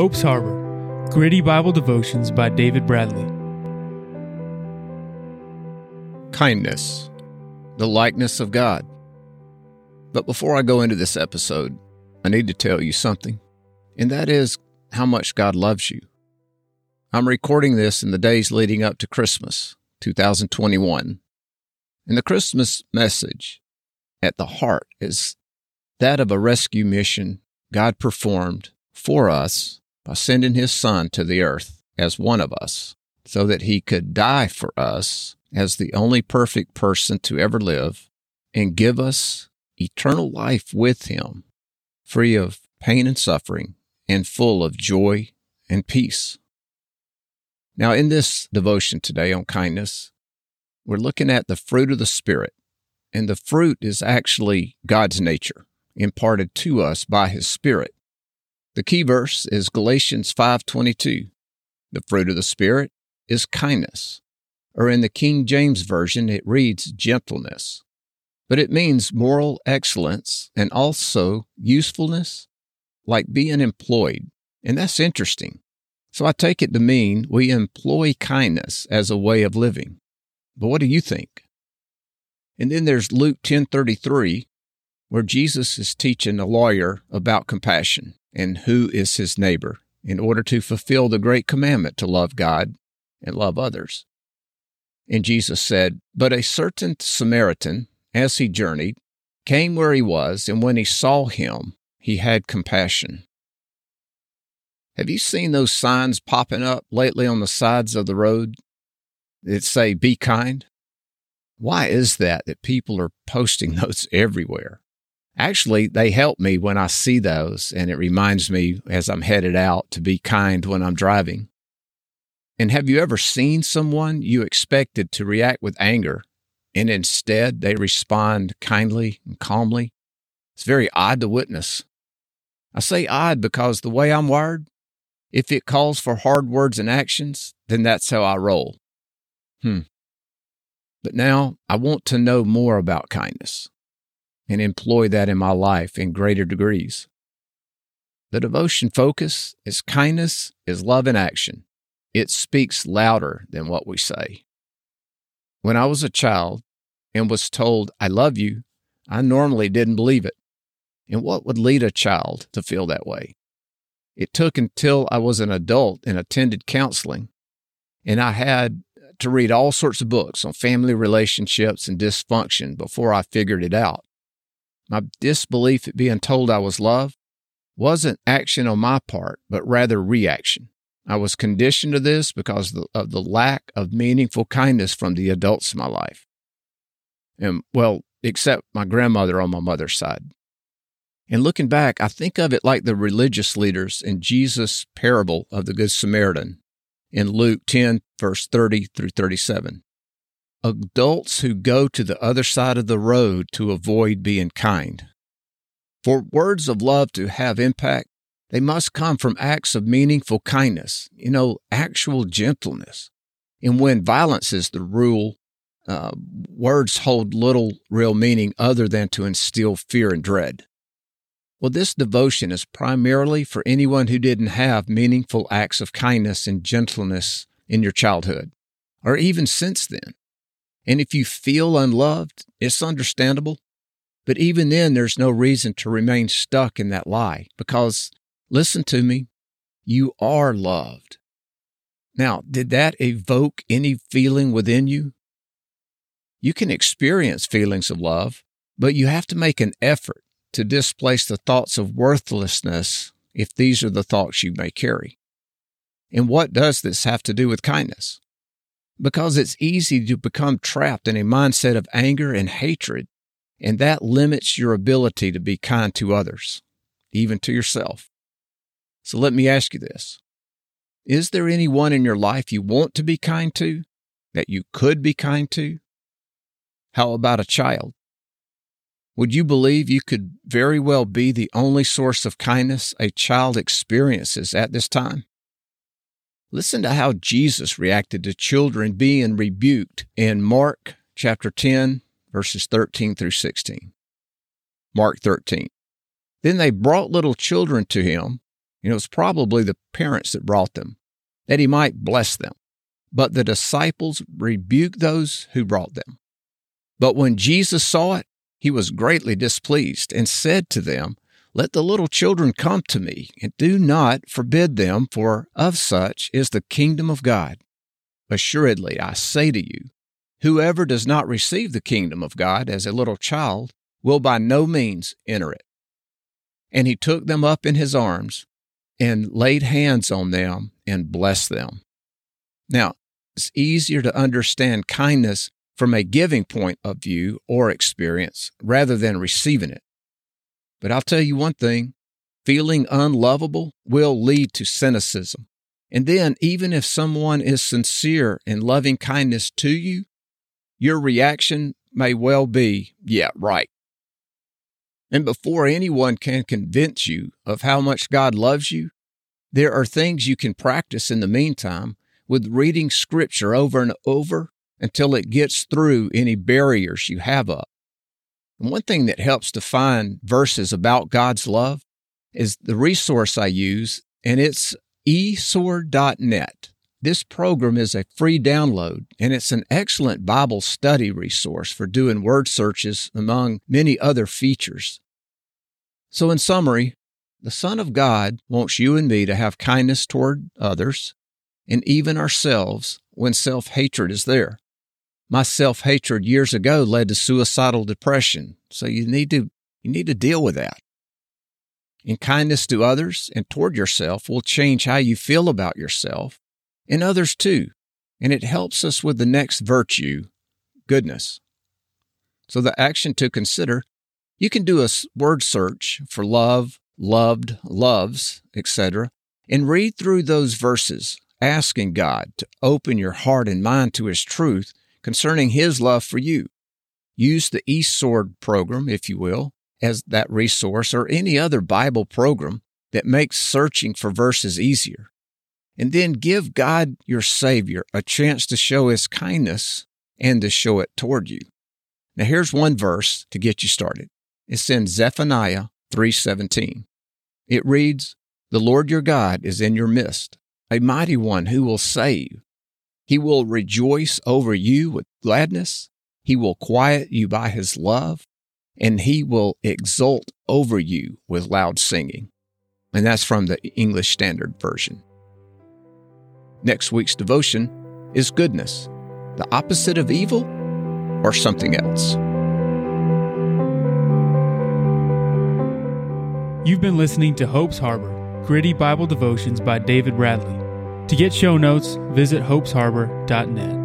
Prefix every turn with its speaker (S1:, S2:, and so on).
S1: Hope's Harbor Gritty Bible Devotions by David Bradley.
S2: Kindness, the likeness of God. But before I go into this episode, I need to tell you something, and that is how much God loves you. I'm recording this in the days leading up to Christmas, 2021. And the Christmas message at the heart is that of a rescue mission God performed for us by sending his son to the earth as one of us so that he could die for us as the only perfect person to ever live and give us eternal life with him, free of pain and suffering and full of joy and peace. Now, in this devotion today on kindness, we're looking at the fruit of the Spirit, and the fruit is actually God's nature imparted to us by his spirit. The key verse is Galatians 5:22. The fruit of the spirit is kindness. Or in the King James version it reads gentleness. But it means moral excellence and also usefulness, like being employed. And that's interesting. So I take it to mean we employ kindness as a way of living. But what do you think? And then there's Luke 10:33 where Jesus is teaching a lawyer about compassion and who is his neighbor in order to fulfill the great commandment to love God and love others. And Jesus said, But a certain Samaritan, as he journeyed, came where he was, and when he saw him, he had compassion. Have you seen those signs popping up lately on the sides of the road that say, Be kind? Why is that that people are posting those everywhere? Actually, they help me when I see those, and it reminds me as I'm headed out to be kind when I'm driving. And have you ever seen someone you expected to react with anger, and instead they respond kindly and calmly? It's very odd to witness. I say odd because the way I'm wired, if it calls for hard words and actions, then that's how I roll. Hmm. But now I want to know more about kindness and employ that in my life in greater degrees. The devotion focus is kindness is love in action. It speaks louder than what we say. When I was a child and was told, I love you, I normally didn't believe it. And what would lead a child to feel that way? It took until I was an adult and attended counseling, and I had to read all sorts of books on family relationships and dysfunction before I figured it out. My disbelief at being told I was loved wasn't action on my part, but rather reaction. I was conditioned to this because of the lack of meaningful kindness from the adults in my life. And, well, except my grandmother on my mother's side. And looking back, I think of it like the religious leaders in Jesus' parable of the Good Samaritan in Luke 10, verse 30 through 37 adults who go to the other side of the road to avoid being kind. For words of love to have impact, they must come from acts of meaningful kindness, you know, actual gentleness. And when violence is the rule, uh, words hold little real meaning other than to instill fear and dread. Well, this devotion is primarily for anyone who didn't have meaningful acts of kindness and gentleness in your childhood, or even since then. And if you feel unloved, it's understandable. But even then, there's no reason to remain stuck in that lie because, listen to me, you are loved. Now, did that evoke any feeling within you? You can experience feelings of love, but you have to make an effort to displace the thoughts of worthlessness if these are the thoughts you may carry. And what does this have to do with kindness? Because it's easy to become trapped in a mindset of anger and hatred, and that limits your ability to be kind to others, even to yourself. So let me ask you this Is there anyone in your life you want to be kind to, that you could be kind to? How about a child? Would you believe you could very well be the only source of kindness a child experiences at this time? Listen to how Jesus reacted to children being rebuked in Mark chapter 10, verses 13 through 16. Mark 13. Then they brought little children to him know, it was probably the parents that brought them, that he might bless them. But the disciples rebuked those who brought them. But when Jesus saw it, he was greatly displeased and said to them, Let the little children come to me, and do not forbid them, for of such is the kingdom of God. Assuredly, I say to you, whoever does not receive the kingdom of God as a little child will by no means enter it. And he took them up in his arms and laid hands on them and blessed them. Now, it's easier to understand kindness from a giving point of view or experience rather than receiving it. But I'll tell you one thing feeling unlovable will lead to cynicism. And then, even if someone is sincere in loving kindness to you, your reaction may well be, yeah, right. And before anyone can convince you of how much God loves you, there are things you can practice in the meantime with reading scripture over and over until it gets through any barriers you have up. And one thing that helps to find verses about God's love is the resource I use, and it's esword.net. This program is a free download, and it's an excellent Bible study resource for doing word searches among many other features. So, in summary, the Son of God wants you and me to have kindness toward others and even ourselves when self hatred is there. My self hatred years ago led to suicidal depression, so you need to you need to deal with that. And kindness to others and toward yourself will change how you feel about yourself and others too. And it helps us with the next virtue, goodness. So, the action to consider you can do a word search for love, loved, loves, etc., and read through those verses, asking God to open your heart and mind to His truth concerning His love for you. Use the eSword program, if you will, as that resource or any other Bible program that makes searching for verses easier and then give God, your Savior, a chance to show His kindness and to show it toward you. Now here's one verse to get you started. It's in Zephaniah 3:17. It reads, "The Lord your God is in your midst, a mighty one who will save. He will rejoice over you with gladness. He will quiet you by his love, and he will exult over you with loud singing." And that's from the English Standard Version. Next week's devotion is goodness, the opposite of evil or something else.
S1: You've been listening to Hope's Harbor, gritty Bible devotions by David Bradley. To get show notes, visit hopesharbor.net.